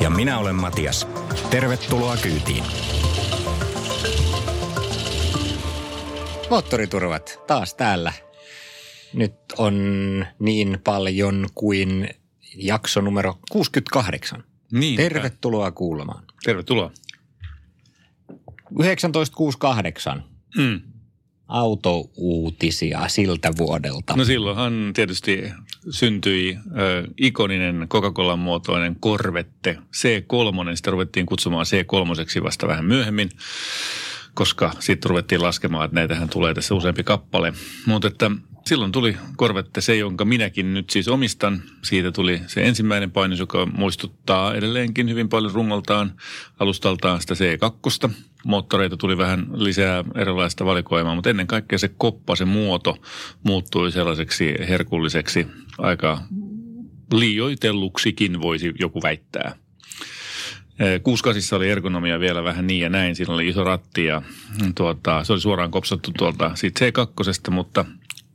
Ja minä olen Matias. Tervetuloa kyytiin. Moottoriturvat taas täällä. Nyt on niin paljon kuin jakso numero 68. Niin. Tervetuloa kuulemaan. Tervetuloa. 1968. Mm. Autouutisia siltä vuodelta. No silloinhan tietysti syntyi äh, ikoninen Coca-Colan muotoinen korvette C3. Sitä ruvettiin kutsumaan C3 vasta vähän myöhemmin koska sitten ruvettiin laskemaan, että näitähän tulee tässä useampi kappale. Mutta että silloin tuli korvette se, jonka minäkin nyt siis omistan. Siitä tuli se ensimmäinen paino, joka muistuttaa edelleenkin hyvin paljon rungoltaan, alustaltaan sitä C2. Moottoreita tuli vähän lisää erilaista valikoimaa, mutta ennen kaikkea se koppa, se muoto muuttui sellaiseksi herkulliseksi, aika liioitelluksikin voisi joku väittää. 68 oli ergonomia vielä vähän niin ja näin. Siinä oli iso ratti ja tuota, se oli suoraan kopsattu tuolta siitä C2, mutta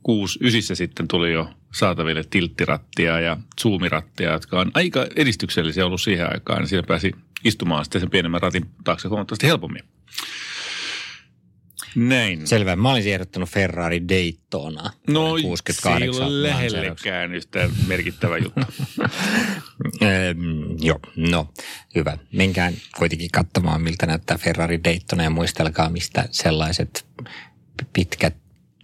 69 sitten tuli jo saataville tilttirattia ja zoomirattia, jotka on aika edistyksellisiä ollut siihen aikaan. Siinä pääsi istumaan sitten sen pienemmän ratin taakse huomattavasti helpommin. Näin. Selvä. Mä olisin ehdottanut Ferrari Daytona. No 68 se ei ole lähellekään yhtä merkittävä juttu. joo, no hyvä. Menkään kuitenkin katsomaan, miltä näyttää Ferrari Daytona ja muistelkaa, mistä sellaiset pitkät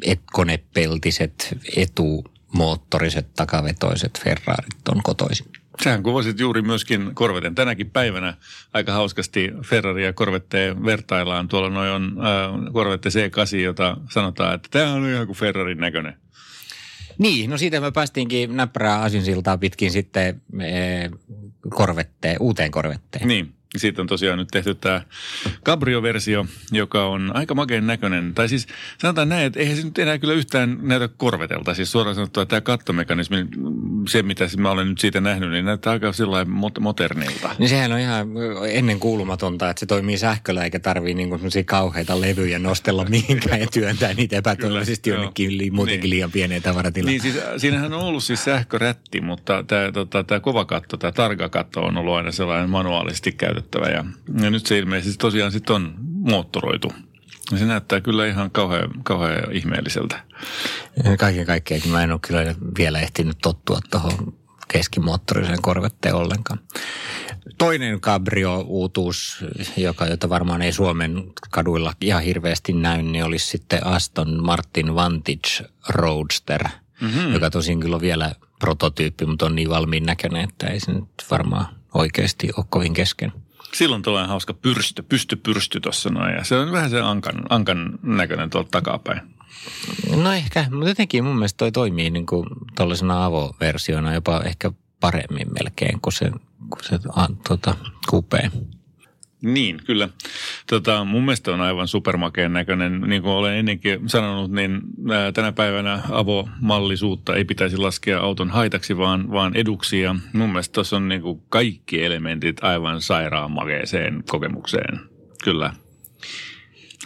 et, konepeltiset etumoottoriset takavetoiset Ferrarit on kotoisin. Sähän kuvasit juuri myöskin Korveten. Tänäkin päivänä aika hauskasti Ferrari ja Corvette vertaillaan. Tuolla noin on äh, Corvette C8, jota sanotaan, että tämä on ihan kuin Ferrarin näköinen. Niin, no siitä me päästiinkin näppärää asinsiltaa pitkin sitten e, korvetteen, uuteen korvetteen. Niin. Siitä on tosiaan nyt tehty tämä Cabrio-versio, joka on aika makeen näköinen. Tai siis sanotaan näin, että eihän se nyt enää kyllä yhtään näytä korvetelta. Siis suoraan sanottuna tämä kattomekanismi, se mitä mä olen nyt siitä nähnyt, niin näyttää aika sillä modernilta. Niin sehän on ihan ennen kuulumatonta, että se toimii sähköllä eikä tarvii niinku kauheita levyjä nostella mihinkään ja työntää niitä epätoivoisesti jonnekin li, muutenkin niin. liian pieneen tavaratila. Niin siis siinähän on ollut siis sähkörätti, mutta tämä, tota, kova katto, tämä targa-katto on ollut aina sellainen manuaalisesti käytetty käytettävä. Ja, ja nyt se ilmeisesti tosiaan sitten on moottoroitu. Ja se näyttää kyllä ihan kauhean, kauhean ihmeelliseltä. Kaiken kaikkiaan mä en ole kyllä vielä ehtinyt tottua tuohon keskimoottoriseen korvetteen ollenkaan. Toinen Cabrio-uutuus, joka, jota varmaan ei Suomen kaduilla ihan hirveästi näy, niin olisi sitten Aston Martin Vantage Roadster, mm-hmm. joka tosin kyllä on vielä prototyyppi, mutta on niin valmiin näköinen, että ei se nyt varmaan oikeasti ole kovin kesken. Silloin tulee hauska pyrstö, pysty pyrsty tuossa noin ja se on vähän se ankan, ankan näköinen tuolta takapäin. No ehkä, mutta jotenkin mun mielestä toi toimii niin kuin tuollaisena avoversiona jopa ehkä paremmin melkein kuin se, kuin se a, tuota, kupee. Niin, kyllä. Tota, mun mielestä on aivan supermakeen näköinen. Niin kuin olen ennenkin sanonut, niin ää, tänä päivänä avomallisuutta ei pitäisi laskea auton haitaksi, vaan, vaan eduksi. Ja mun mielestä tuossa on niin kuin kaikki elementit aivan sairaan makeeseen kokemukseen. Kyllä.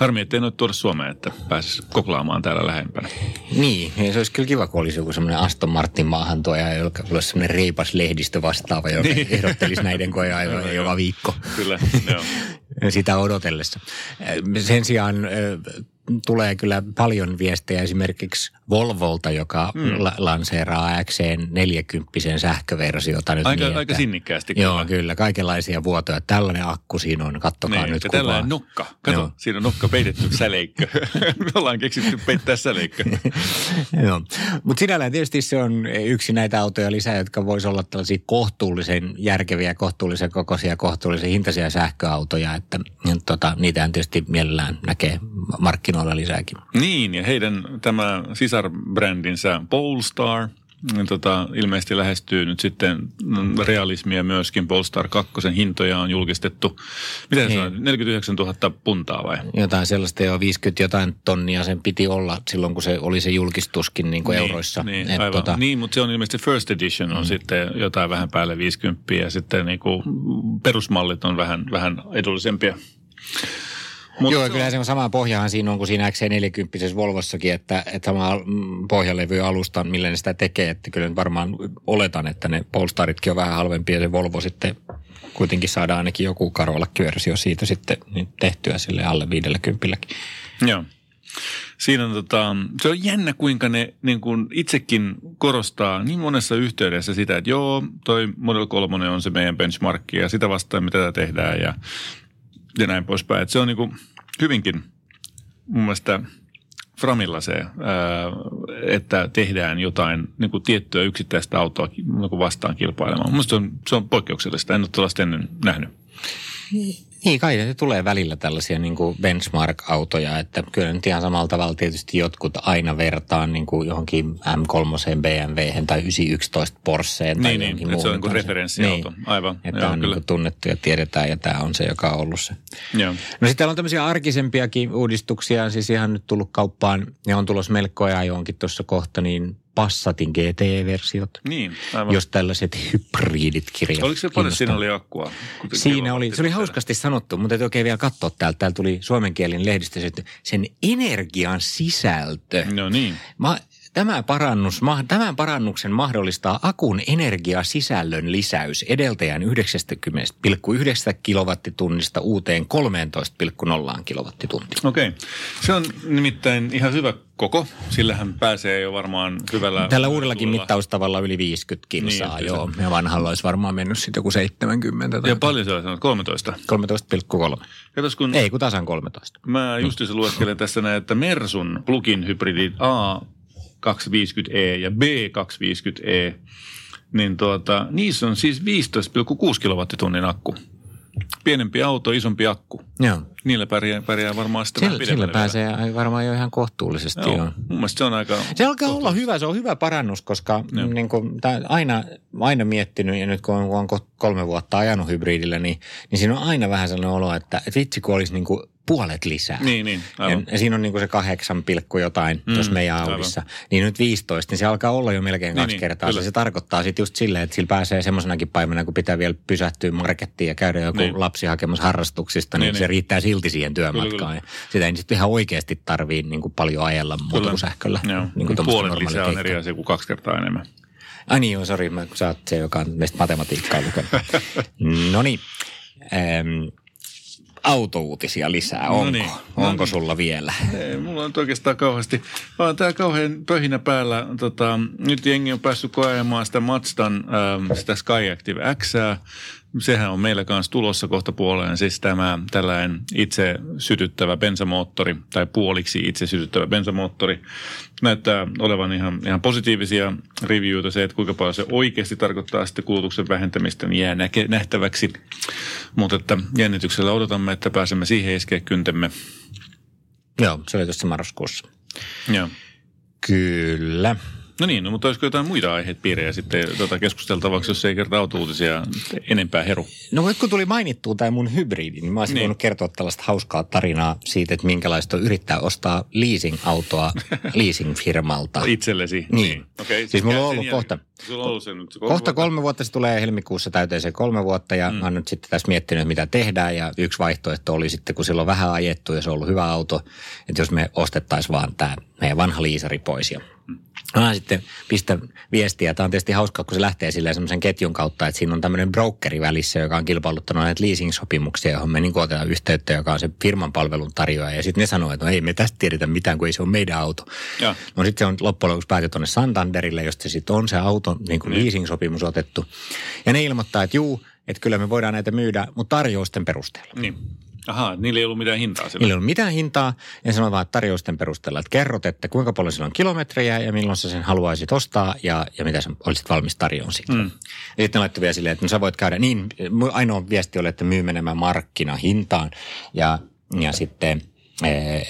Harmi, ettei noita tuoda Suomeen, että pääsisi koklaamaan täällä lähempänä. Niin, ja se olisi kyllä kiva, kun olisi joku semmoinen Aston Martin maahantuoja, joka olisi semmoinen reipas lehdistö vastaava, joka niin. ehdottelisi näiden koeajoja joka viikko. Kyllä, joo. Sitä odotellessa. Sen sijaan tulee kyllä paljon viestejä esimerkiksi Volvolta, joka mm. la- lanseeraa XC 40 sähköversiota nyt aika, niin, aika sinnikkäästi. Kyllä. Joo, kyllä. Kaikenlaisia vuotoja. Tällainen akku siinä on, kattokaa niin, nyt kuvaa. Tällainen nokka. Kato, Joo. siinä on nokka peitetty säleikkö. Me ollaan keksitty peittää säleikkö. Joo, mutta sinällään tietysti se on yksi näitä autoja lisää, jotka voisi olla tällaisia kohtuullisen järkeviä, kohtuullisen kokoisia, kohtuullisen hintaisia sähköautoja, että tota, niitä tietysti mielellään näkee markkinoilla lisääkin. Niin, ja heidän tämä sisarbrändinsä Polestar, niin tota, ilmeisesti lähestyy nyt sitten realismia myöskin. Polestar 2 hintoja on julkistettu. Mitä niin. se on? 49 000 puntaa vai? Jotain sellaista jo 50 jotain tonnia sen piti olla silloin, kun se oli se julkistuskin niin kuin niin, euroissa. Niin, Et aivan. tota, niin, mutta se on ilmeisesti first edition on mm. sitten jotain vähän päälle 50 ja sitten niin kuin perusmallit on vähän, vähän edullisempia. Mut Joo, kyllä se on sama pohjahan siinä on kuin siinä XC40 Volvossakin, että, että sama mm, pohjalevy alusta, millä ne sitä tekee. Että kyllä nyt varmaan oletan, että ne Polestaritkin on vähän halvempia ja se Volvo sitten kuitenkin saadaan ainakin joku Carola-versio siitä sitten niin tehtyä sille alle 50 Joo. Siinä on tota, se on jännä, kuinka ne niin kuin itsekin korostaa niin monessa yhteydessä sitä, että joo, toi Model 3 on se meidän benchmark ja sitä vastaan me tätä tehdään ja, ja näin poispäin. Että se on niin kuin hyvinkin mun mielestä Framilla se, että tehdään jotain niin kuin tiettyä yksittäistä autoa niin kuin vastaan kilpailemaan. Mun se on, se on poikkeuksellista. En ole tällaista ennen nähnyt. Niin, kai se tulee välillä tällaisia niin kuin benchmark-autoja, että kyllä nyt ihan samalla tavalla tietysti jotkut aina vertaan niin kuin johonkin M3 BMW tai 911 Porscheen tai niin, johonkin niin, muuhun. se on niin referenssiauto. Niin, Aivan, että joo, on kyllä. niin kuin tunnettu ja tiedetään ja tämä on se, joka on ollut se. Joo. No sitten täällä on tämmöisiä arkisempiakin uudistuksia, siis ihan nyt tullut kauppaan ja on tulossa melko ajoonkin tuossa kohta, niin Passatin GT-versiot. Niin, aivan. Jos tällaiset hybridit kirjat. Oliko se paljon siinä oli akkua? Siinä oli, se oli hauskasti sanottu, mutta täytyy oikein vielä katsoa täältä. Täällä tuli suomenkielinen lehdistö, että sen energian sisältö. No niin. Ma, tämä parannus, tämän parannuksen mahdollistaa akun energiasisällön lisäys edeltäjän 90,9 kilowattitunnista uuteen 13,0 kilowattituntiin. Okei. Se on nimittäin ihan hyvä koko. Sillähän pääsee jo varmaan hyvällä... Tällä uudellakin tuulella. mittaustavalla yli 50 kilsaa, Niin, joo. Ja vanhalla olisi varmaan mennyt sitten joku 70 tai Ja paljon se on, 13. 13,3. Katos, kun Ei, kun tasan 13. mä justiinsa lueskelen tässä näin, että Mersun plug-in hybridit A250e ja B250e, niin tuota, niissä on siis 15,6 kilowattitunnin akku. Pienempi auto, isompi akku. Joo. Niillä pärjää, pärjää varmaan sitten Sillä, sillä pääsee varmaan jo ihan kohtuullisesti. vielä. Joo. Joo, mun mielestä se on aika... Se alkaa olla hyvä, se on hyvä parannus, koska Joo. niin kuin, aina, aina miettinyt, ja nyt kun on, kun on ko- kolme vuotta ajanut hybridillä, niin, niin siinä on aina vähän sellainen olo, että, että vitsi kun olisi niin kuin puolet lisää. Niin, niin, aivan. Ja, siinä on niin kuin se kahdeksan pilkku jotain mm, tuossa meidän aivan. Audissa. Niin nyt 15, niin se alkaa olla jo melkein Niin, kaksi niin, kertaa. kyllä. Se, se tarkoittaa sitten just silleen, että sillä pääsee semmoisenakin päivänä, kun pitää vielä pysähtyä markettiin ja käydä joku Niin. lapsi hakemassa harrastuksista, niin, Niin, se niin. riittää silti siihen Kyllä, työmatkaan. kyllä. Ja sitä ei sitten ihan oikeasti tarvii niin kuin paljon ajella muuta kuin sähköllä. Joo, Niin kuin puolet lisää on eri asia kuin kaksi kertaa enemmän. Ai niin, joo, sori, sä oot se, joka on meistä matematiikkaa lukenut. no niin, ähm, autouutisia lisää, onko? No niin, no onko niin. sulla vielä? Ei, mulla on oikeastaan kauheasti. Vaan tää kauhean pöhinä päällä. Tota, nyt jengi on päässyt koeamaan sitä Mazdan, ähm, sitä Skyactiv X. Sehän on meillä kanssa tulossa kohta puoleen. Siis tämä tällainen itse sytyttävä bensamoottori tai puoliksi itse sytyttävä bensamoottori. Näyttää olevan ihan, ihan positiivisia reviewta. Se, että kuinka paljon se oikeasti tarkoittaa sitten kulutuksen vähentämistä, niin jää näke, nähtäväksi. Mutta että jännityksellä odotamme, että pääsemme siihen iskeä kyntemme. Joo, se oli tuossa marraskuussa. Joo. Kyllä. No niin, no, mutta olisiko jotain muita aihepiirejä sitten tota keskusteltavaksi, jos ei kerta autouutisia enempää heru? No kun tuli mainittua tämä mun hybridi, niin mä olisin Niin. niin. voinut kertoa tällaista hauskaa tarinaa siitä, että minkälaista on yrittää ostaa leasing-autoa leasing-firmalta. Itsellesi? Niin. Okei, Siis mulla on sen ollut kohta- Sulla on ollut se nyt kolme Kohta vuotta. kolme vuotta se tulee helmikuussa täyteen se kolme vuotta ja mm. mä oon nyt sitten tässä miettinyt, mitä tehdään ja yksi vaihtoehto oli sitten, kun sillä on vähän ajettu ja se on ollut hyvä auto, että jos me ostettaisiin vaan tämä meidän vanha liisari pois ja Mä sitten pistä viestiä. Tämä on tietysti hauskaa, kun se lähtee silleen semmoisen ketjun kautta, että siinä on tämmöinen brokeri välissä, joka on kilpailuttanut näitä leasing-sopimuksia, johon me niin otetaan yhteyttä, joka on se firman palvelun tarjoaja. Ja sitten ne sanoo, että no ei me tästä tiedetä mitään, kun ei se ole meidän auto. Ja. No sitten se on loppujen lopuksi pääty tuonne Santanderille, josta se sitten on se auto, niin kuin Niin. leasing-sopimus otettu. Ja ne ilmoittaa, että juu, että kyllä me voidaan näitä myydä, mutta tarjousten perusteella. Niin. Ahaa, niillä ei ollut mitään hintaa sillä. Niillä ei ole mitään hintaa ja sanoo vaan tarjousten perusteella, että kerrot, että kuinka paljon sillä on kilometrejä ja milloin sä sen haluaisit ostaa ja, ja mitä sä olisit valmis tarjoamaan siitä. Mm. Ja sitten laittoi vielä silleen, että no sä voit käydä, niin ainoa viesti oli, että myy menemään markkinahintaan ja, ja sitten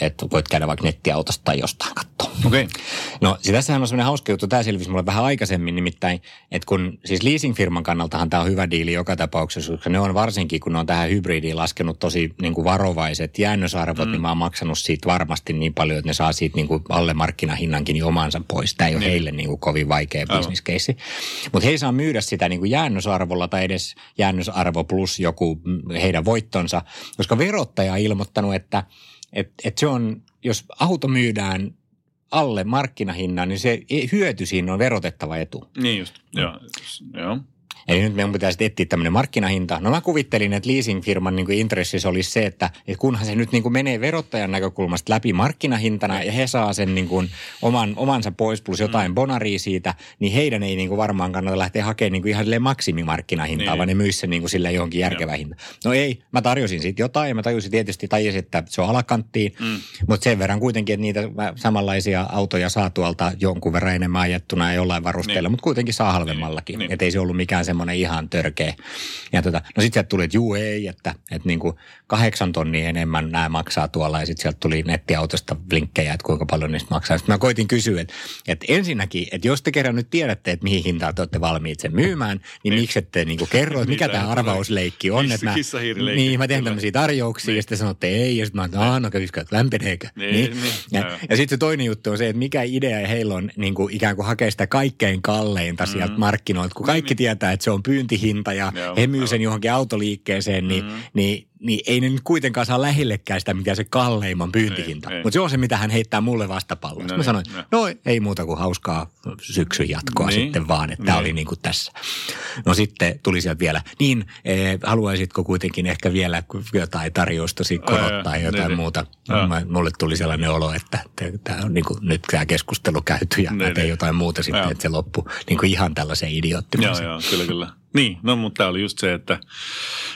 että voit käydä vaikka nettiautosta tai jostain katsoa. Okei. Okay. No siis tässähän on semmoinen hauska juttu, tämä selvisi mulle vähän aikaisemmin nimittäin, että kun siis leasingfirman kannaltahan tämä on hyvä diili joka tapauksessa, koska ne on varsinkin, kun ne on tähän hybridiin laskenut tosi niin kuin varovaiset jäännösarvot, mm. niin mä oon maksanut siitä varmasti niin paljon, että ne saa siitä niin kuin alle markkinahinnankin omansa pois. Tämä ei ole niin. heille niin kuin kovin vaikea bisniskeissi. Mutta he ei saa myydä sitä niin kuin jäännösarvolla tai edes jäännösarvo plus joku heidän voittonsa, koska verottaja on ilmoittanut, että et, et se on, jos auto myydään alle markkinahinnan, niin se hyöty siinä on verotettava etu. Niin just, joo. joo. Eli nyt meidän pitäisi etsiä tämmöinen markkinahinta. No mä kuvittelin, että leasingfirman niin intressissä olisi se, että, että kunhan se nyt niin kuin menee verottajan näkökulmasta läpi markkinahintana ja he saa sen niin kuin oman, omansa pois plus jotain mm. bonaria siitä, niin heidän ei niin kuin varmaan kannata lähteä hakemaan niin kuin ihan maksimimarkkinahintaa, niin. vaan ne myisi sen niin kuin sille johonkin järkevä hinta. No ei, mä tarjosin siitä jotain ja mä tajusin tietysti tajusin, että se on alakanttiin, mm. mutta sen verran kuitenkin, että niitä samanlaisia autoja saa tuolta jonkun verran enemmän ajettuna ja jollain varusteella, niin. mutta kuitenkin saa halvemmallakin. Niin. Että ei se ollut mikään semmoinen ihan törkeä. Ja tota, no sitten sieltä tuli, että juu ei, että, että niin kuin kahdeksan tonnia enemmän nämä maksaa tuolla. Ja sitten sieltä tuli nettiautosta linkkejä, että kuinka paljon niistä maksaa. Sitten mä koitin kysyä, että, että ensinnäkin, että jos te kerran nyt tiedätte, että mihin hintaan te olette valmiit sen myymään, niin, niin. miksi ette niin kuin kerro, että mikä tämä arvausleikki on. Että mä, niin, mä teen tämmöisiä tarjouksia niin. ja sitten sanotte ei. Ja sitten mä oon, no kävisikö, että lämpeneekö. Niin, niin. Ja, ja, ja sitten se toinen juttu on se, että mikä idea heillä on niin kuin ikään kuin hakea sitä kaikkein kalleinta mm. sieltä markkinoilta, kun kaikki tietää, että se on pyyntihinta ja Joo, he myy sen johonkin autoliikkeeseen, niin, mm. niin niin ei ne nyt kuitenkaan saa lähellekään sitä, mikä se kalleimman pyyntihinta. Mutta se on se, mitä hän heittää mulle vastapalloa. No, mä niin, sanoin, no. no ei muuta kuin hauskaa syksyn jatkoa niin. sitten vaan, että niin. tämä oli niin kuin tässä. No sitten tuli sieltä vielä, niin eh, haluaisitko kuitenkin ehkä vielä jotain tarjoustasi korottaa ja jotain niin, muuta. Mä, mulle tuli sellainen olo, että tämä on niin kuin nyt tämä keskustelu käyty ja niin, tein jotain muuta sitten, että se loppu niin kuin ihan tällaiseen idioottimiseen. Joo, joo, kyllä, kyllä. Niin, no mutta tämä oli just se, että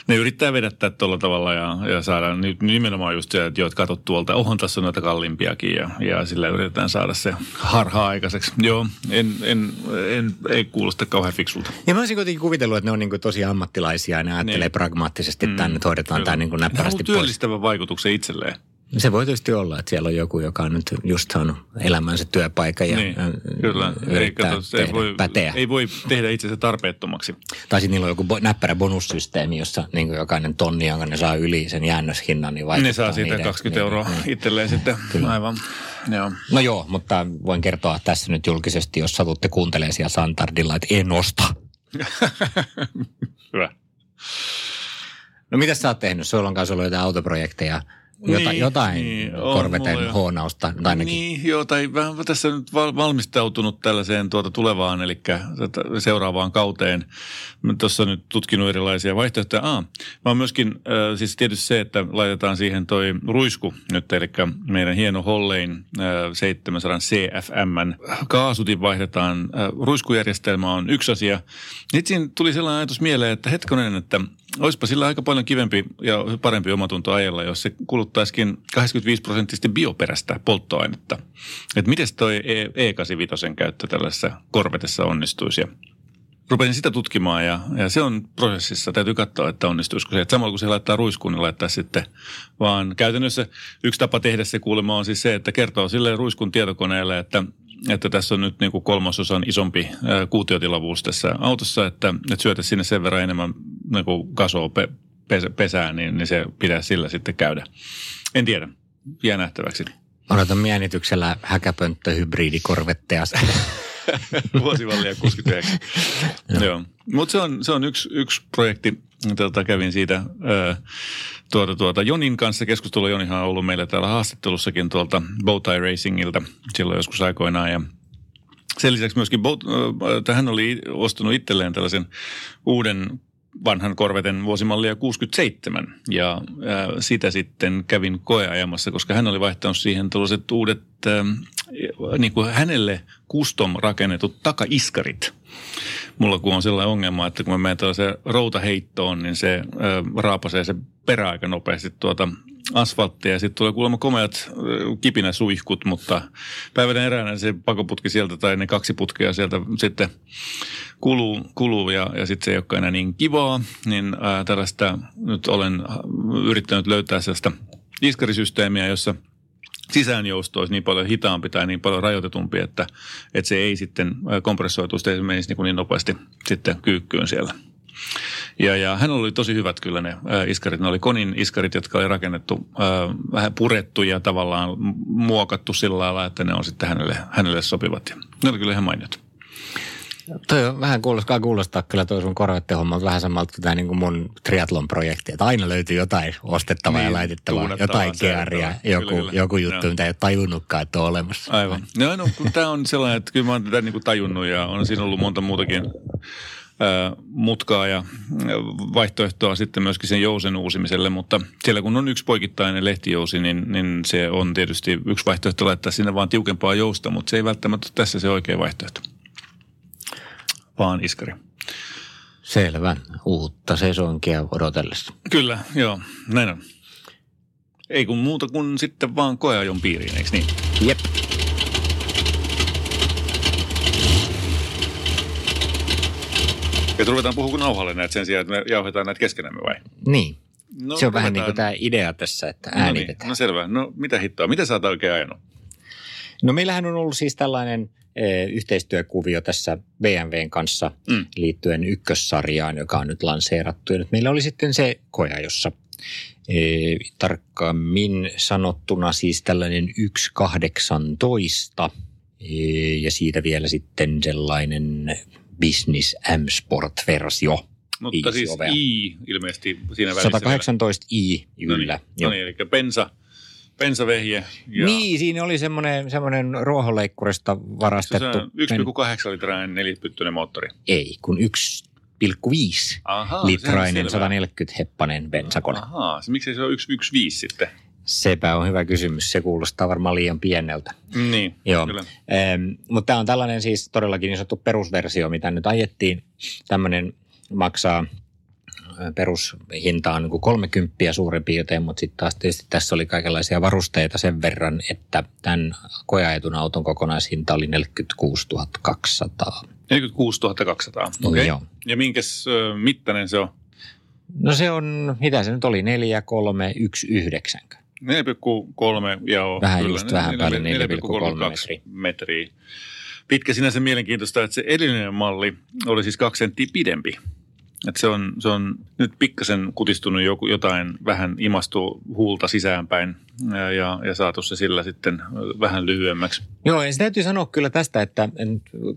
ne yrittää vedättää tuolla tavalla ja, ja saada nyt nimenomaan just se, että joo, katsot tuolta, ohon tässä on noita kalliimpiakin ja, ja sillä yritetään saada se harhaa aikaiseksi. Joo, en, en, en, ei kuulosta kauhean fiksulta. Ja mä olisin kuitenkin kuvitellut, että ne on niin kuin tosi ammattilaisia ja ne ajattelee niin. pragmaattisesti, että mm, hoidetaan tämä niin näppärästi pois. työllistävän vaikutuksen itselleen. Se voi tietysti olla, että siellä on joku, joka on nyt just saanut elämänsä työpaikan ja niin, kyllä. Ei, kato, tehdä, ei voi, päteä. Ei voi tehdä itsensä tarpeettomaksi. Tai sitten niillä on joku näppärä bonussysteemi, jossa niin jokainen tonni, jonka ne saa yli sen jäännöshinnan, niin Ne saa siitä niiden, 20 niiden, euroa niin, itselleen sitten. Kyllä. Aivan. Joo. No joo, mutta voin kertoa tässä nyt julkisesti, jos satutte kuuntelemaan siellä Santardilla, että en osta. Hyvä. No mitä sä oot tehnyt? Sulla on kanssa ollut jotain autoprojekteja – Jota, niin, jotain niin, korveten on, huonausta ainakin. Niin, joo, tai vähän tässä nyt valmistautunut tällaiseen tuota tulevaan, eli seuraavaan kauteen. Mä tuossa nyt tutkinut erilaisia vaihtoehtoja. Aa, mä oon myöskin, äh, siis tietysti se, että laitetaan siihen toi ruisku nyt, eli meidän hieno Hollein äh, 700 CFM kaasutin vaihdetaan. Äh, ruiskujärjestelmä on yksi asia. Sitten siinä tuli sellainen ajatus mieleen, että hetkonen, että olisipa sillä aika paljon kivempi ja parempi omatunto ajella, jos se kuluttaisikin 85 prosenttisesti bioperäistä polttoainetta. Että miten toi E85 e käyttö tällaisessa korvetessa onnistuisi? Ja rupesin sitä tutkimaan ja, ja se on prosessissa. Täytyy katsoa, että onnistuisiko se. Että samalla kun se laittaa ruiskuun, niin laittaa sitten vaan käytännössä yksi tapa tehdä se kuulemma on siis se, että kertoo sille ruiskun tietokoneelle, että että tässä on nyt niin kuin kolmasosan isompi kuutiotilavuus tässä autossa, että, että syötä sinne sen verran enemmän niin kuin kasoa pe, pesää, niin, niin se pitää sillä sitten käydä. En tiedä, jää nähtäväksi. Odotan mietityksellä häkäpönttö. Vuosivallia 69. no. Joo. Mutta se on, se on yksi, yksi projekti, tota, kävin siitä ö, tuota, tuota, Jonin kanssa keskustelua. Jonihan on ollut meillä täällä haastattelussakin tuolta Bowtie Racingilta silloin joskus aikoinaan ja sen lisäksi myöskin, hän oli ostanut itselleen tällaisen uuden vanhan korveten vuosimallia 67 ja ää, sitä sitten kävin koeajamassa, koska hän oli vaihtanut siihen tällaiset uudet ää, niin kuin hänelle custom rakennetut takaiskarit. Mulla kun on sellainen ongelma, että kun mä menen tällaiseen routaheittoon, niin se ää, raapasee se perä aika nopeasti tuota asfalttia. Ja sitten tulee kuulemma komeat kipinäsuihkut, mutta päivän eräänä se pakoputki sieltä tai ne kaksi putkea sieltä sitten kuluu, kuluu ja, ja sitten se ei olekaan enää niin kivaa, niin ää, tällaista nyt olen yrittänyt löytää sellaista iskarisysteemiä, jossa sisäänjousto olisi niin paljon hitaampi tai niin paljon rajoitetumpi, että, että se ei sitten kompressoituisi menisi niin, kuin niin nopeasti sitten kyykkyyn siellä. Ja, ja hän oli tosi hyvät kyllä ne iskarit. Ne oli Konin iskarit, jotka oli rakennettu, vähän purettu ja tavallaan muokattu sillä lailla, että ne on sitten hänelle, hänelle sopivat. Ja ne oli kyllä ihan mainiot. Toi on, vähän kuulostaa, kuulostaa kyllä toi sun korvettehomma vähän samalta kuin tämä niin kuin mun triathlon-projekti. Että aina löytyy jotain ostettavaa niin, ja laitettavaa, jotain gearia, joku, kyllä, kyllä. joku juttu, Joo. mitä ei ole tajunnutkaan, että on olemassa. Aivan. No, no tämä on sellainen, että kyllä mä oon tätä niin kuin tajunnut ja on siinä ollut monta muutakin mutkaa ja vaihtoehtoa sitten myöskin sen jousen uusimiselle, mutta siellä kun on yksi poikittainen lehtijousi, niin, niin se on tietysti yksi vaihtoehto laittaa sinne vaan tiukempaa jousta, mutta se ei välttämättä ole tässä se oikea vaihtoehto, vaan iskari. Selvä. Uutta sesonkia odotellessa. Kyllä, joo. Näin on. Ei kun muuta kuin sitten vaan koeajon piiriin, eikö niin? Jep. Ja ruvetaan puhumaan nauhalle näitä sen sijaan, että me jauhetaan näitä keskenämme vai? Niin. No, se on vähän niin kuin tämä idea tässä, että äänitetään. No, niin. no selvä. No mitä hittoa? Mitä sä oot oikein ajanut? No meillähän on ollut siis tällainen yhteistyökuvio tässä BMWn kanssa mm. liittyen ykkössarjaan, joka on nyt lanseerattu. Ja nyt meillä oli sitten se koja, jossa e, tarkkaammin sanottuna siis tällainen 1.18 e, ja siitä vielä sitten sellainen Business M-Sport-versio. Mutta siis ovea. i ilmeisesti siinä välissä 118 i, kyllä. No niin, no niin eli bensa, bensavehje. Ja... Niin, siinä oli semmoinen, semmoinen ruohonleikkurista varastettu. Se on 1,8 litrainen nelipyttyinen moottori. Ei, kun 1,5 litrainen 140 heppanen bensakone. Ahaa, se, miksi se on 1,15 sitten? Sepä on hyvä kysymys. Se kuulostaa varmaan liian pieneltä. Niin, Joo. kyllä. Ähm, mutta tämä on tällainen siis todellakin niin sanottu perusversio, mitä nyt ajettiin. Tämmöinen maksaa perushinta on niin 30 suurin piirtein, mutta sitten taas tietysti tässä oli kaikenlaisia varusteita sen verran, että tämän kojaetun auton kokonaishinta oli 46 200. 46 200, okei. Okay. Joo. Ja minkäs mittainen se on? No se on, mitä se nyt oli, 4, 3, 1, 9. 4,3 joo. Vähän kyllä, just vähän päälle 4,3 metriä. metriä. Pitkä sinänsä mielenkiintoista, että se edellinen malli oli siis kaksi senttiä pidempi. Että se, on, se on nyt pikkasen kutistunut joku, jotain, vähän imastu huulta sisäänpäin ja, ja, ja saatu se sillä sitten vähän lyhyemmäksi. Joo, ja se täytyy sanoa kyllä tästä, että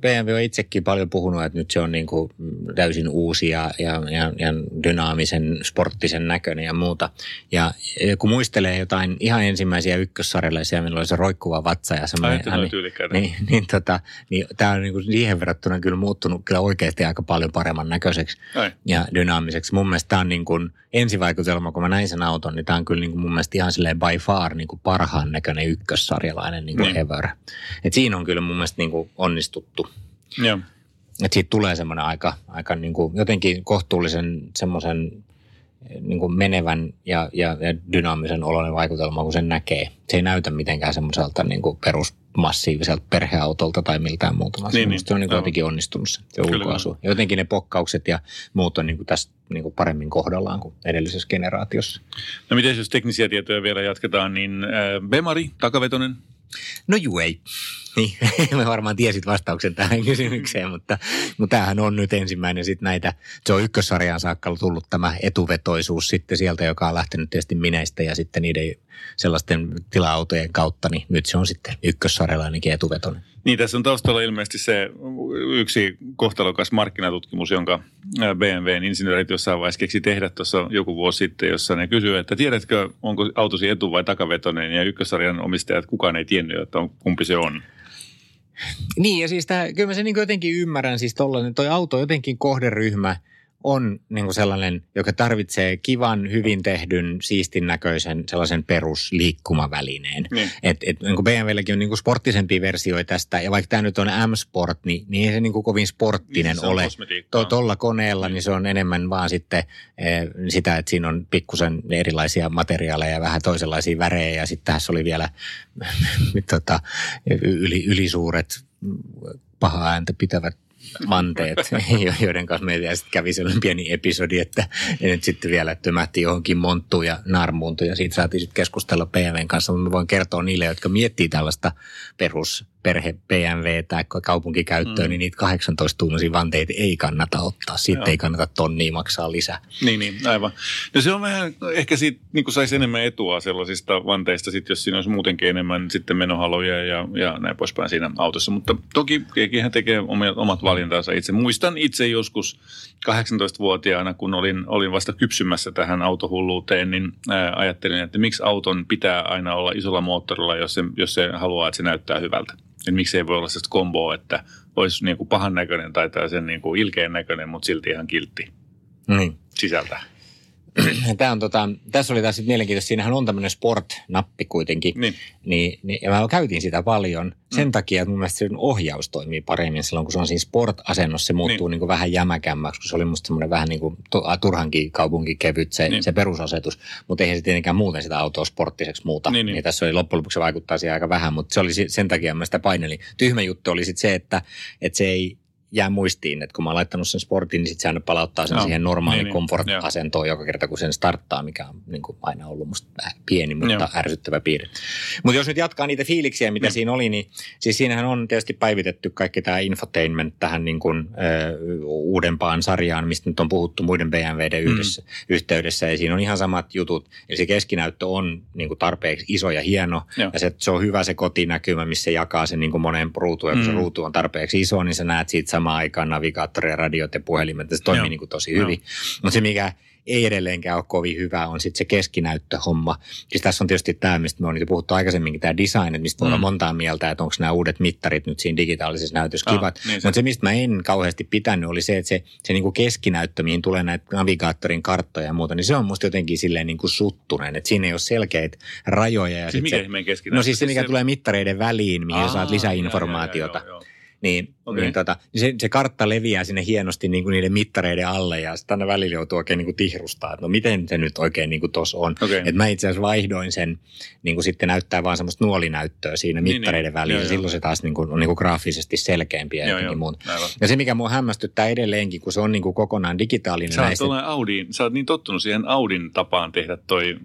BMW on itsekin paljon puhunut, että nyt se on niin kuin täysin uusi ja, ja, ja, ja dynaamisen, sporttisen näköinen ja muuta. Ja kun muistelee jotain ihan ensimmäisiä ykkössarjalaisia, millä oli se roikkuva vatsa ja semmoinen... Ai, niin, niin, niin, tota, niin tämä on niin kuin siihen verrattuna kyllä muuttunut kyllä oikeasti aika paljon paremman näköiseksi Ai. ja dynaamiseksi. Mun mielestä tämä on niin kuin ensivaikutelma, kun mä näin sen auton, niin tämä on kyllä niin kuin mun mielestä ihan silleen by far niin kuin parhaan näköinen ykkössarjalainen niin kuin niin. ever. Et siinä on kyllä mun mielestä niin kuin onnistuttu. Joo. Et siitä tulee semmoinen aika, aika niin kuin jotenkin kohtuullisen semmoisen niin kuin menevän ja, ja, ja dynaamisen oloinen vaikutelma, kun sen näkee. Se ei näytä mitenkään semmoiselta niin kuin perusmassiiviselta perheautolta tai miltään muuta. Niin, niin. Se on niin kuin jotenkin onnistunut se, se ulkoasu. Ja jotenkin ne pokkaukset ja muut on niin kuin tästä niin kuin paremmin kohdallaan kuin edellisessä generaatiossa. No miten jos teknisiä tietoja vielä jatketaan, niin äh, Bemari, takavetonen, No juu ei. Niin, mä varmaan tiesit vastauksen tähän kysymykseen, mutta, mutta tämähän on nyt ensimmäinen sitten näitä, se on ykkössarjaan saakka tullut tämä etuvetoisuus sitten sieltä, joka on lähtenyt tietysti mineistä ja sitten niiden sellaisten tila-autojen kautta, niin nyt se on sitten ykkössarjalla ainakin etuvetoinen. Niin, tässä on taustalla ilmeisesti se yksi kohtalokas markkinatutkimus, jonka BMWn insinöörit jossain vaiheessa keksi tehdä tuossa joku vuosi sitten, jossa ne kysyivät, että tiedätkö, onko autosi etu- vai takavetoinen, ja ykkössarjan omistajat kukaan ei tiennyt, että on, kumpi se on. Niin, ja siis tämä, kyllä mä sen niin jotenkin ymmärrän, siis tollainen, toi auto jotenkin kohderyhmä – on niin kuin sellainen, joka tarvitsee kivan, hyvin tehdyn, siistin näköisen sellaisen perusliikkumavälineen. Niin. Et, et, niin kuin BMWlläkin on niin kuin sporttisempi versio tästä, ja vaikka tämä nyt on M-Sport, niin, niin ei se niin kuin kovin sporttinen niin, ole. Tuolla koneella niin se on enemmän vaan sitten eh, sitä, että siinä on pikkusen erilaisia materiaaleja ja vähän toisenlaisia värejä, ja sitten tässä oli vielä tota, yli, ylisuuret paha ääntä pitävät vanteet, joiden kanssa meillä sitten kävi sellainen pieni episodi, että ne nyt sitten vielä tömähti johonkin monttuun ja naarmuuntuun ja siitä saatiin sitten keskustella PMVn kanssa, mutta voin kertoa niille, jotka miettii tällaista perus perhe BMW tai kaupunkikäyttöön, mm. niin niitä 18 tunnusia vanteita ei kannata ottaa. Sitten Joo. ei kannata tonnia maksaa lisää. Niin, niin, aivan. No se on vähän, ehkä siitä niin kuin saisi enemmän etua sellaisista vanteista, sit, jos siinä olisi muutenkin enemmän sitten menohaloja ja, ja näin poispäin siinä autossa. Mutta toki hän tekee omat valintansa itse. Muistan itse joskus 18-vuotiaana, kun olin, olin vasta kypsymässä tähän autohulluuteen, niin ää, ajattelin, että miksi auton pitää aina olla isolla moottorilla, jos se, jos se haluaa, että se näyttää hyvältä. Et miksi ei voi olla sellaista komboa, että olisi niin kuin pahan näköinen tai sen niin kuin ilkeän näköinen, mutta silti ihan kiltti niin. sisältä. Tämä on tota, tässä oli taas mielenkiintoista, siinähän on tämmöinen sport-nappi kuitenkin, niin. Niin, niin, ja mä käytin sitä paljon sen mm. takia, että mun mielestä sen ohjaus toimii paremmin silloin, kun se on siinä sport-asennossa, se muuttuu niin. Niin kuin vähän jämäkämmäksi, kun se oli musta semmoinen vähän niin kuin turhankin kaupunkikevyt se, niin. se perusasetus, mutta eihän se tietenkään muuten sitä autoa sporttiseksi muuta. Niin, niin. niin tässä oli loppujen lopuksi se vaikuttaa siihen aika vähän, mutta se oli sen takia mä sitä painelin. Tyhmä juttu oli sitten se, että, että se ei jää muistiin, että kun mä oon laittanut sen sportin, niin sitten se aina palauttaa sen no, siihen normaaliin niin, komfort-asentoon niin, joka kerta, kun sen starttaa, mikä on niin kuin aina ollut musta pieni, mutta joo. ärsyttävä piirre. Mutta jos nyt jatkaa niitä fiiliksiä, mitä niin. siinä oli, niin siis siinähän on tietysti päivitetty kaikki tämä infotainment tähän niin kuin, ö, uudempaan sarjaan, mistä nyt on puhuttu muiden BMWden mm. yhdessä, yhteydessä, ja siinä on ihan samat jutut. Eli se keskinäyttö on niin kuin tarpeeksi iso ja hieno, joo. ja se, se on hyvä se kotinäkymä, missä se jakaa sen niin kuin monen ruutuun, ja kun mm. se ruutu on tarpeeksi iso, niin sä näet siitä samaan aikaan navigaattori radiot ja puhelimet. Se toimii niin kuin tosi hyvin. Mutta se, mikä ei edelleenkään ole kovin hyvä, on sitten se keskinäyttöhomma. Siis tässä on tietysti tämä, mistä me on nyt puhuttu aikaisemminkin, tämä design, että mistä mm. olla montaa mieltä, että onko nämä uudet mittarit nyt siinä digitaalisessa näytössä ah, kivat. Niin Mutta se, mistä mä en kauheasti pitänyt, oli se, että se, se niin kuin keskinäyttö, mihin tulee näitä navigaattorin karttoja ja muuta, niin se on musta jotenkin silleen niin kuin suttunen, että siinä ei ole selkeitä rajoja. Ja siis mikä se, No siis se, mikä se... tulee mittareiden väliin, mihin Aa, saat lisäinformaatiota. Joo, joo, joo. Niin, okay. niin, tota, niin se, se kartta leviää sinne hienosti niin kuin niiden mittareiden alle ja sitten aina välillä joutuu oikein niin kuin tihrustaa, että no miten se nyt oikein niin kuin tuossa on. Okay. Että mä itse asiassa vaihdoin sen, niin kuin sitten näyttää vaan semmoista nuolinäyttöä siinä niin, mittareiden niin, väliin. Joo, ja silloin se taas niin kuin, on niin kuin graafisesti selkeämpi ja jotenkin muuta. Ja se, mikä mua hämmästyttää edelleenkin, kun se on niin kuin kokonaan digitaalinen. Sä näistä... Audi, sä oot niin tottunut siihen Audin tapaan tehdä toi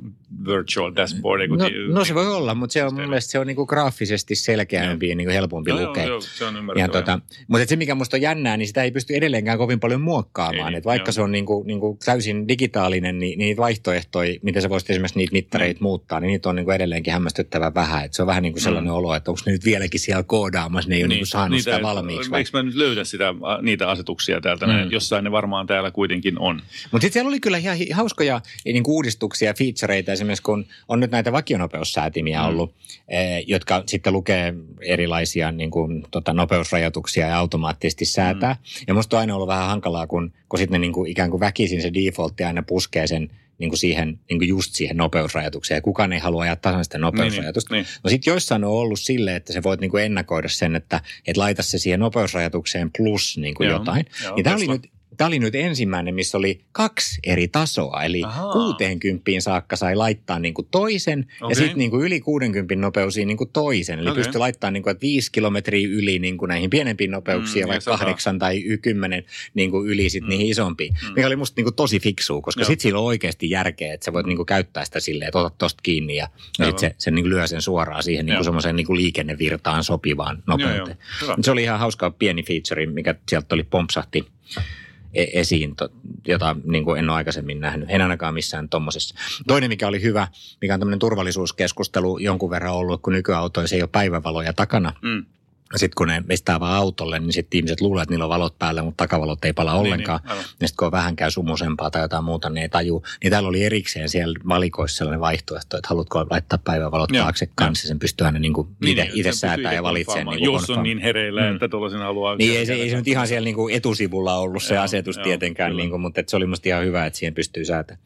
virtual dashboard. No, no, se voi olla, mutta se on mun mielestä se on niin kuin graafisesti selkeämpi ja niin kuin helpompi joo, lukea. Joo, joo, se on ja tota, mutta se, mikä musta on jännää, niin sitä ei pysty edelleenkään kovin paljon muokkaamaan. Ei, niin, vaikka joo. se on niin kuin, niin kuin täysin digitaalinen, niin, niin niitä vaihtoehtoja, miten sä voisit esimerkiksi niitä mittareita mm. muuttaa, niin niitä on niin kuin edelleenkin hämmästyttävän vähän. Et se on vähän niin kuin sellainen mm. olo, että onko ne nyt vieläkin siellä koodaamassa, ne ei niin, ole niin kuin saanut niitä, sitä valmiiksi. Eikö mä nyt löydä sitä, niitä asetuksia täältä? Mm. Jossain ne varmaan täällä kuitenkin on. Mutta sitten siellä oli kyllä ihan hauskoja niin kuin uudistuksia, featureita esimerkiksi, kun on nyt näitä vakionopeussäätimiä mm. ollut, eh, jotka sitten lukee erilaisia niin kuin, tota, nopeusrajoituksia ja automaattisesti säätää. Mm. Ja musta on aina ollut vähän hankalaa, kun, kun sitten niin kuin, ikään kuin väkisin se defaultti aina puskee sen niin kuin siihen, niin kuin just siihen nopeusrajoitukseen. Ja kukaan ei halua ajaa tasan sitä nopeusrajoitusta. Niin, niin. No sitten joissain on ollut sille, että sä voit niin kuin ennakoida sen, että, että laita se siihen nopeusrajoitukseen plus niin kuin joo, jotain. Joo, niin tämä oli nyt Tämä oli nyt ensimmäinen, missä oli kaksi eri tasoa. Eli Ahaa. 60 saakka sai laittaa niin kuin toisen okay. ja sitten niin kuin yli 60 nopeusiin niin kuin toisen. Eli okay. pystyi laittamaan niin kuin, että 5 kilometriä yli niin kuin näihin pienempiin nopeuksiin mm, vaikka kahdeksan tai kymmenen niin kuin yli sitten mm. niihin isompiin. Mm. Mikä oli musta niin kuin tosi fiksua, koska sitten sillä on oikeasti järkeä, että sä voit niin kuin käyttää sitä silleen, että otat tosta kiinni ja sitten se, se niin kuin lyö sen suoraan siihen niin kuin semmoiseen niin kuin liikennevirtaan sopivaan nopeuteen. Se oli ihan hauska pieni feature, mikä sieltä oli pompsahti esiin, jota niin kuin en ole aikaisemmin nähnyt. En ainakaan missään tuommoisessa. Toinen, mikä oli hyvä, mikä on tämmöinen turvallisuuskeskustelu jonkun verran ollut, kun nykyautoissa ei ole päivävaloja takana. Mm sitten kun ne mestää vaan autolle, niin sitten ihmiset luulee, että niillä on valot päällä, mutta takavalot ei pala ollenkaan. Niin, niin, ja sitten kun on vähänkään sumusempaa tai jotain muuta, niin ei taju. Niin täällä oli erikseen siellä valikoissa sellainen vaihtoehto, että haluatko laittaa päivävalot joo, taakse kanssa. Sen pystyy aina niin kuin niin, itse, niin, itse säätää ja valitsee. Niin Jos on niin hereillä, mm. että tuollaisen haluaa. Niin ei se, ei se nyt ihan siellä niin kuin etusivulla ollut se joo, asetus joo, tietenkään, niin kuin, mutta se oli musta ihan hyvä, että siihen pystyy säätämään.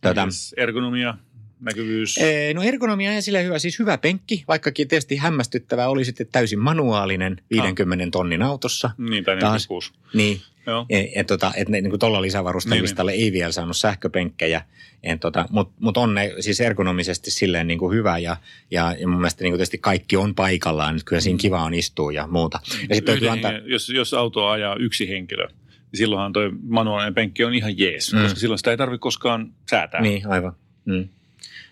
Tuota, ergonomia? Näkyvyys? Ee, no ergonomia on silleen hyvä, siis hyvä penkki, vaikkakin tietysti hämmästyttävää oli sitten täysin manuaalinen 50 tonnin autossa. Niin, tai Taas. 46. Niin, Joo. et, et, tota, et ne, niin tuolla lisävarustelistalle ei vielä saanut sähköpenkkejä, en, tota, mutta mut on ne siis ergonomisesti silleen niin kuin hyvä ja, ja, ja mun mielestä niin kuin tietysti kaikki on paikallaan, että kyllä siinä kiva on istua ja muuta. Ja täytyy Yhden antaa, jos, jos autoa ajaa yksi henkilö, niin silloinhan toi manuaalinen penkki on ihan jees, Mm. mm. koska silloin sitä ei tarvitse koskaan säätää. Niin, aivan. Mm.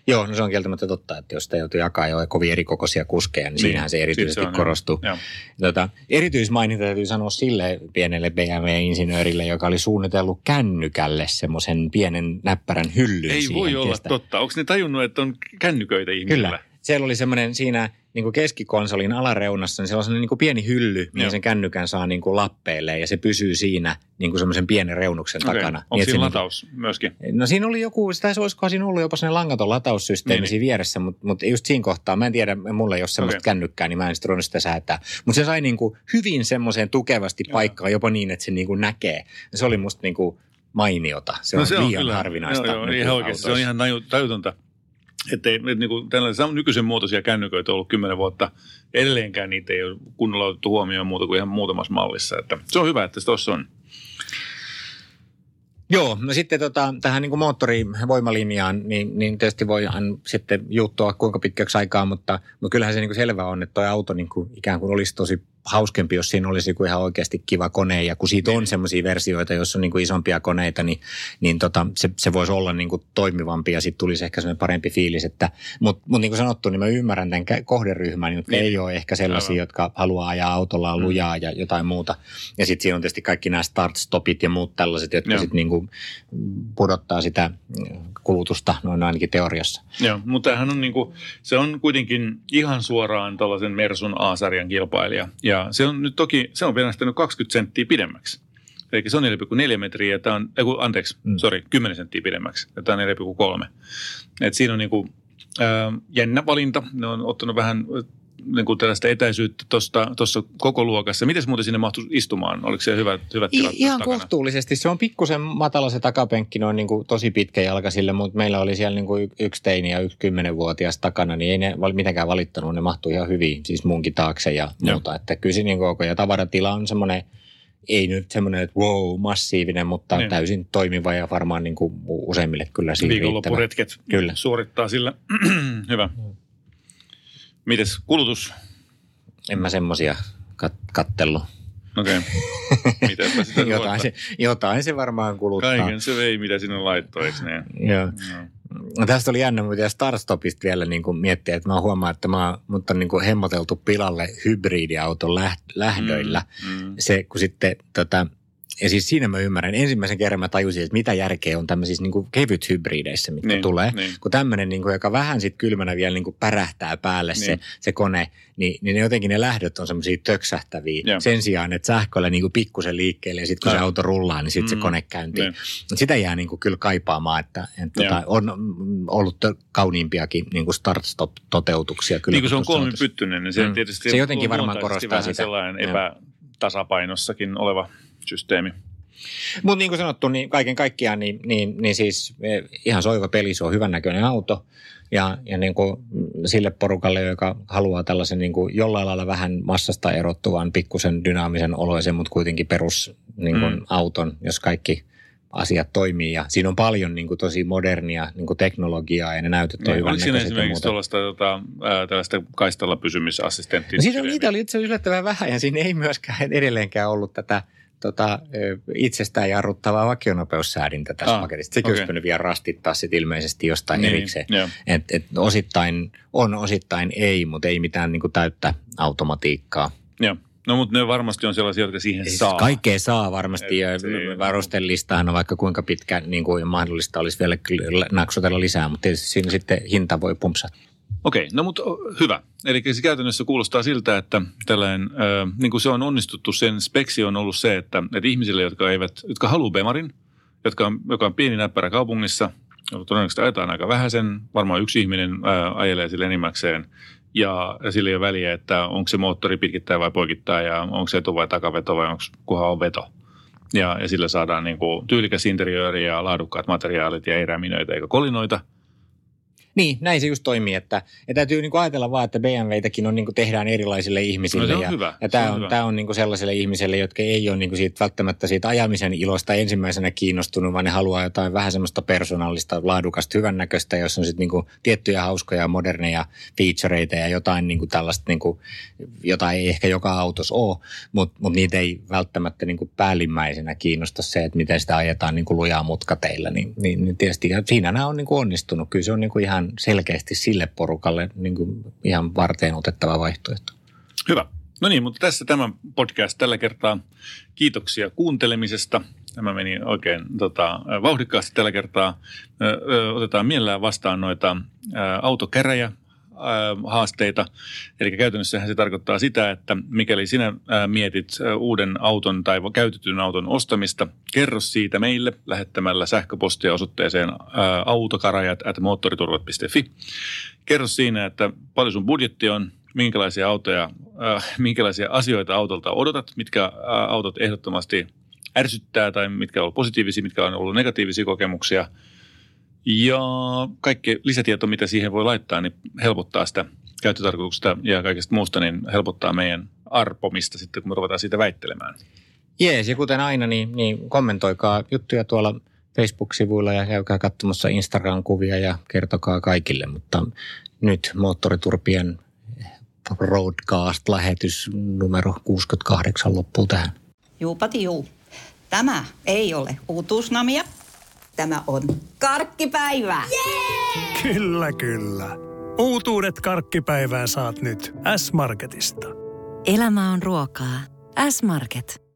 Joo, no se on kieltämättä totta, että jos sitä joutuu jakaa jo kovin erikokoisia kuskeja, niin, niin siinähän se erityisesti se on, korostuu. Joo. Tota, erityismaininta täytyy sanoa sille pienelle BMW-insinöörille, joka oli suunnitellut kännykälle semmoisen pienen näppärän hyllyn Ei siihen voi olla totta. Onko ne tajunnut, että on kännyköitä ihmisillä? Kyllä. Siellä oli semmoinen siinä niin kuin keskikonsolin alareunassa, niin siellä on niin kuin pieni hylly, mihin Joo. sen kännykän saa niin kuin lappeille ja se pysyy siinä niin kuin semmoisen pienen reunuksen Okei. takana. Onko Niin, siinä se lataus myöskin? Niin, no siinä oli joku, sitä olisikohan siinä ollut jopa sellainen langaton lataussysteemi Niin, siinä vieressä, mutta, mutta just siinä kohtaa, mä en tiedä, mulla ei ole semmoista Okei. kännykkää, niin mä en sitten sitä säätää. Mutta se sai niin kuin hyvin semmoiseen tukevasti paikkaan, jopa niin, että se niin kuin näkee. Se oli musta niin kuin mainiota. Se on liian harvinaista. Joo, joo, ihan oikeasti. Se on ihan tajutonta. Että ei, että niin kuin tällaisia nykyisen muotoisia kännyköitä on ollut kymmenen vuotta. Edelleenkään niitä ei ole kunnolla otettu huomioon muuta kuin ihan muutamassa mallissa. Että se on hyvä, että se tuossa on. Joo, no sitten tota, tähän niin kuin moottorivoimalinjaan, niin, niin tietysti voidaan sitten juuttua kuinka pitkäksi aikaa, mutta, mutta kyllähän se niin kuin selvä on, että tuo auto niin kuin ikään kuin olisi tosi hauskempi, jos siinä olisi ihan oikeasti kiva kone. Ja kun siitä on semmoisia versioita, joissa on niin kuin isompia koneita, niin, niin tota, se, se voisi olla niin kuin toimivampi ja sitten tulisi ehkä semmoinen parempi fiilis. Että, mutta, mutta niin kuin sanottu, niin mä ymmärrän tämän kohderyhmän, jotka Niin. ei ole ehkä sellaisia, Aivan. jotka haluaa ajaa autolla lujaa ja jotain muuta. Ja sitten siinä on tietysti kaikki nämä start-stopit ja muut tällaiset, jotka sitten niin kuin pudottaa sitä kulutusta noin ainakin teoriassa. Joo, mutta tämähän on niin kuin, se on kuitenkin ihan suoraan tällaisen Mersun A-sarjan kilpailija. Ja se on nyt toki, se on venästänyt 20 senttiä pidemmäksi. Eli se on 4,4 metriä ja tämä on, ei kun, anteeksi, Mm. sorry, 10 senttiä pidemmäksi ja tämä on 4,3. Et siinä on niin kuin, ää, jännä valinta. Ne on ottanut vähän niin kuin tällaista etäisyyttä tuossa koko luokassa. Miten muuten sinne mahtui istumaan? Oliko se hyvät, hyvät I, tilat ihan takana? kohtuullisesti. Se on pikkusen matala se takapenkki, noin niin kuin tosi pitkä jalkaisille, mutta meillä oli siellä niin kuin yksi teini ja yksi kymmenenvuotias takana, niin ei ne mitenkään valittanut. Ne mahtuu ihan hyvin, siis munkin taakse ja Joo. muuta. Että kyllä se niin koko ja tavaratila on semmoinen, ei nyt semmoinen, että wow, massiivinen, mutta Niin. täysin toimiva ja varmaan niin kuin useimmille kyllä siinä riittävä. Viikonloppuretket Kyllä. suorittaa sillä. Hyvä. Mites kulutus? En mä semmosia kat- kattellut. Okei. Okay. Mitäpä sitä jotain, se, jotain se varmaan kuluttaa. Kaiken se vei, mitä sinne laittoi, eikö niin? Joo. No. No tästä oli jännä, mutta Starstopista vielä niin kuin miettiä, että mä huomaan, että mä oon, mut on niin kuin hemmoteltu pilalle hybridiauton läht- lähdöillä. Mm, mm. Se, kun sitten tota, ja siis siinä mä ymmärrän, ensimmäisen kerran mä tajusin, että mitä järkeä on tämmöisissä niin kuin kevyt hybrideissä, mitkä Niin, tulee. niin. Kun tämmöinen, niin kuin, joka vähän sitten kylmänä vielä niin kuin pärähtää päälle se, Niin. se kone, niin, niin ne jotenkin ne lähdöt on semmoisia töksähtäviä. Joo. Sen sijaan, että sähköllä niin kuin pikkusen liikkeelle ja sitten kun se Aivan. auto rullaa, niin sitten se Mm, kone käyntiin. niin. Sitä jää niin kuin kyllä kaipaamaan, että, että tota, on ollut kauniimpiakin niin kuin start-stop-toteutuksia. Kyllä, Niin kuin se on kolmipyttyinen, niin se Mm. tietysti Se jotenkin varmaan korostaa vähän sitä. sellainen Joo. epätasapainossakin oleva systeemi. Mutta niin kuin sanottu, niin kaiken kaikkiaan niin, niin, niin siis eh, ihan soiva peli, se on hyvännäköinen auto. Ja, ja niin kuin sille porukalle, joka haluaa tällaisen niin kuin jollain lailla vähän massasta erottuvan, pikkusen dynaamisen oloisen, mutta kuitenkin perus niin kuin Mm. auton, jos kaikki asiat toimii. Ja siinä on paljon niin kuin tosi modernia niin kuin teknologiaa ja ne näytöt on Niin, Oliko siinä esimerkiksi tuollaista tota, ää, tällaista kaistalla pysymisassistenttia? No siitä on, niitä oli itse yllättävän vähän ja siinä ei myöskään edelleenkään ollut tätä tota, itsestään jarruttavaa vakionopeussäädintä tässä Ah, paketissa. Sekin okei. olisi pitänyt vielä rastittaa sit ilmeisesti jostain Niin, erikseen. joo. Et, et osittain on, osittain ei, mutta ei mitään niinku täyttä automatiikkaa. Joo. No mutta ne varmasti on sellaisia, jotka siihen Siis saa. kaikkea saa varmasti ja Et varustelistahan on vaikka kuinka pitkä niin kuin mahdollista olisi vielä naksutella lisää, mutta tietysti siinä sitten hinta voi pumpsata. Okei, no mutta hyvä. Eli se käytännössä kuulostaa siltä, että tällainen, äh, niin kuin se on onnistuttu, sen speksi on ollut se, että, että ihmisille, jotka, eivät, jotka haluaa Bemarin, jotka on, joka on pieni näppärä kaupungissa, todennäköisesti ajetaan aika vähäisen, varmaan yksi ihminen äh, ajelee sille enimmäkseen, ja, ja sillä ei ole väliä, että onko se moottori pitkittää vai poikittaa, ja onko se etu vai takaveto vai onko kuhan on veto. Ja, ja sillä saadaan niin kuin tyylikäs interiööri ja laadukkaat materiaalit ja ei räminöitä eikä kolinoita. Niin, näin se just toimii, että, että täytyy niin kuin ajatella vaan, että BMWitäkin on, niin kuin tehdään erilaisille ihmisille. No se on ja, hyvä, ja tämä on on, tämä on niin kuin sellaisille ihmisille, jotka ei ole niin kuin siitä, välttämättä siitä ajamisen ilosta ensimmäisenä kiinnostunut, vaan ne haluaa jotain vähän semmoista persoonallista, laadukasta, hyvännäköistä, jossa on sitten niin kuin tiettyjä hauskoja, moderneja featureita ja jotain niin kuin tällaista, niin kuin, jota ei ehkä joka autossa ole, mutta mut niitä ei välttämättä niin kuin päällimmäisenä kiinnosta se, että miten sitä ajetaan niin kuin lujaa mutkateillä. Niin, niin, niin tietysti ja siinä nämä on niin kuin onnistunut. Kyllä se on niin kuin ihan selkeästi sille porukalle niin kuin ihan varteen otettava vaihtoehto. Hyvä. No niin, mutta tässä tämä podcast tällä kertaa. Kiitoksia kuuntelemisesta. Tämä meni oikein tota, vauhdikkaasti tällä kertaa. Ö, ö, otetaan mielellään vastaan noita ö, autokäräjä haasteita. Eli käytännössähän se tarkoittaa sitä, että mikäli sinä ö, mietit ö, uuden auton tai käytetyn auton ostamista, kerro siitä meille lähettämällä sähköpostia osoitteeseen ö, autokarajat at moottoriturvat.fi. Kerro siinä, että paljon sun budjetti on, minkälaisia autoja, äh, minkälaisia asioita autolta odotat, mitkä äh, autot ehdottomasti ärsyttää tai mitkä on ollut positiivisia, mitkä on ollut negatiivisia kokemuksia. Ja kaikki lisätieto, mitä siihen voi laittaa, niin helpottaa sitä käyttötarkoituksesta ja kaikesta muusta, niin helpottaa meidän arpomista sitten, kun me ruvetaan siitä väittelemään. Jees, ja kuten aina, niin, niin kommentoikaa juttuja tuolla Facebook-sivuilla ja käykää katsomassa Instagram-kuvia ja kertokaa kaikille. Mutta nyt Moottoriturpien Roadcast-lähetys numero 68 loppuu tähän. Juupati juu. Tämä ei ole uutuusnamia. Tämä on karkkipäivää. Kyllä, kyllä. Uutuudet karkkipäivään saat nyt S-Marketista. Elämä on ruokaa. S-Market.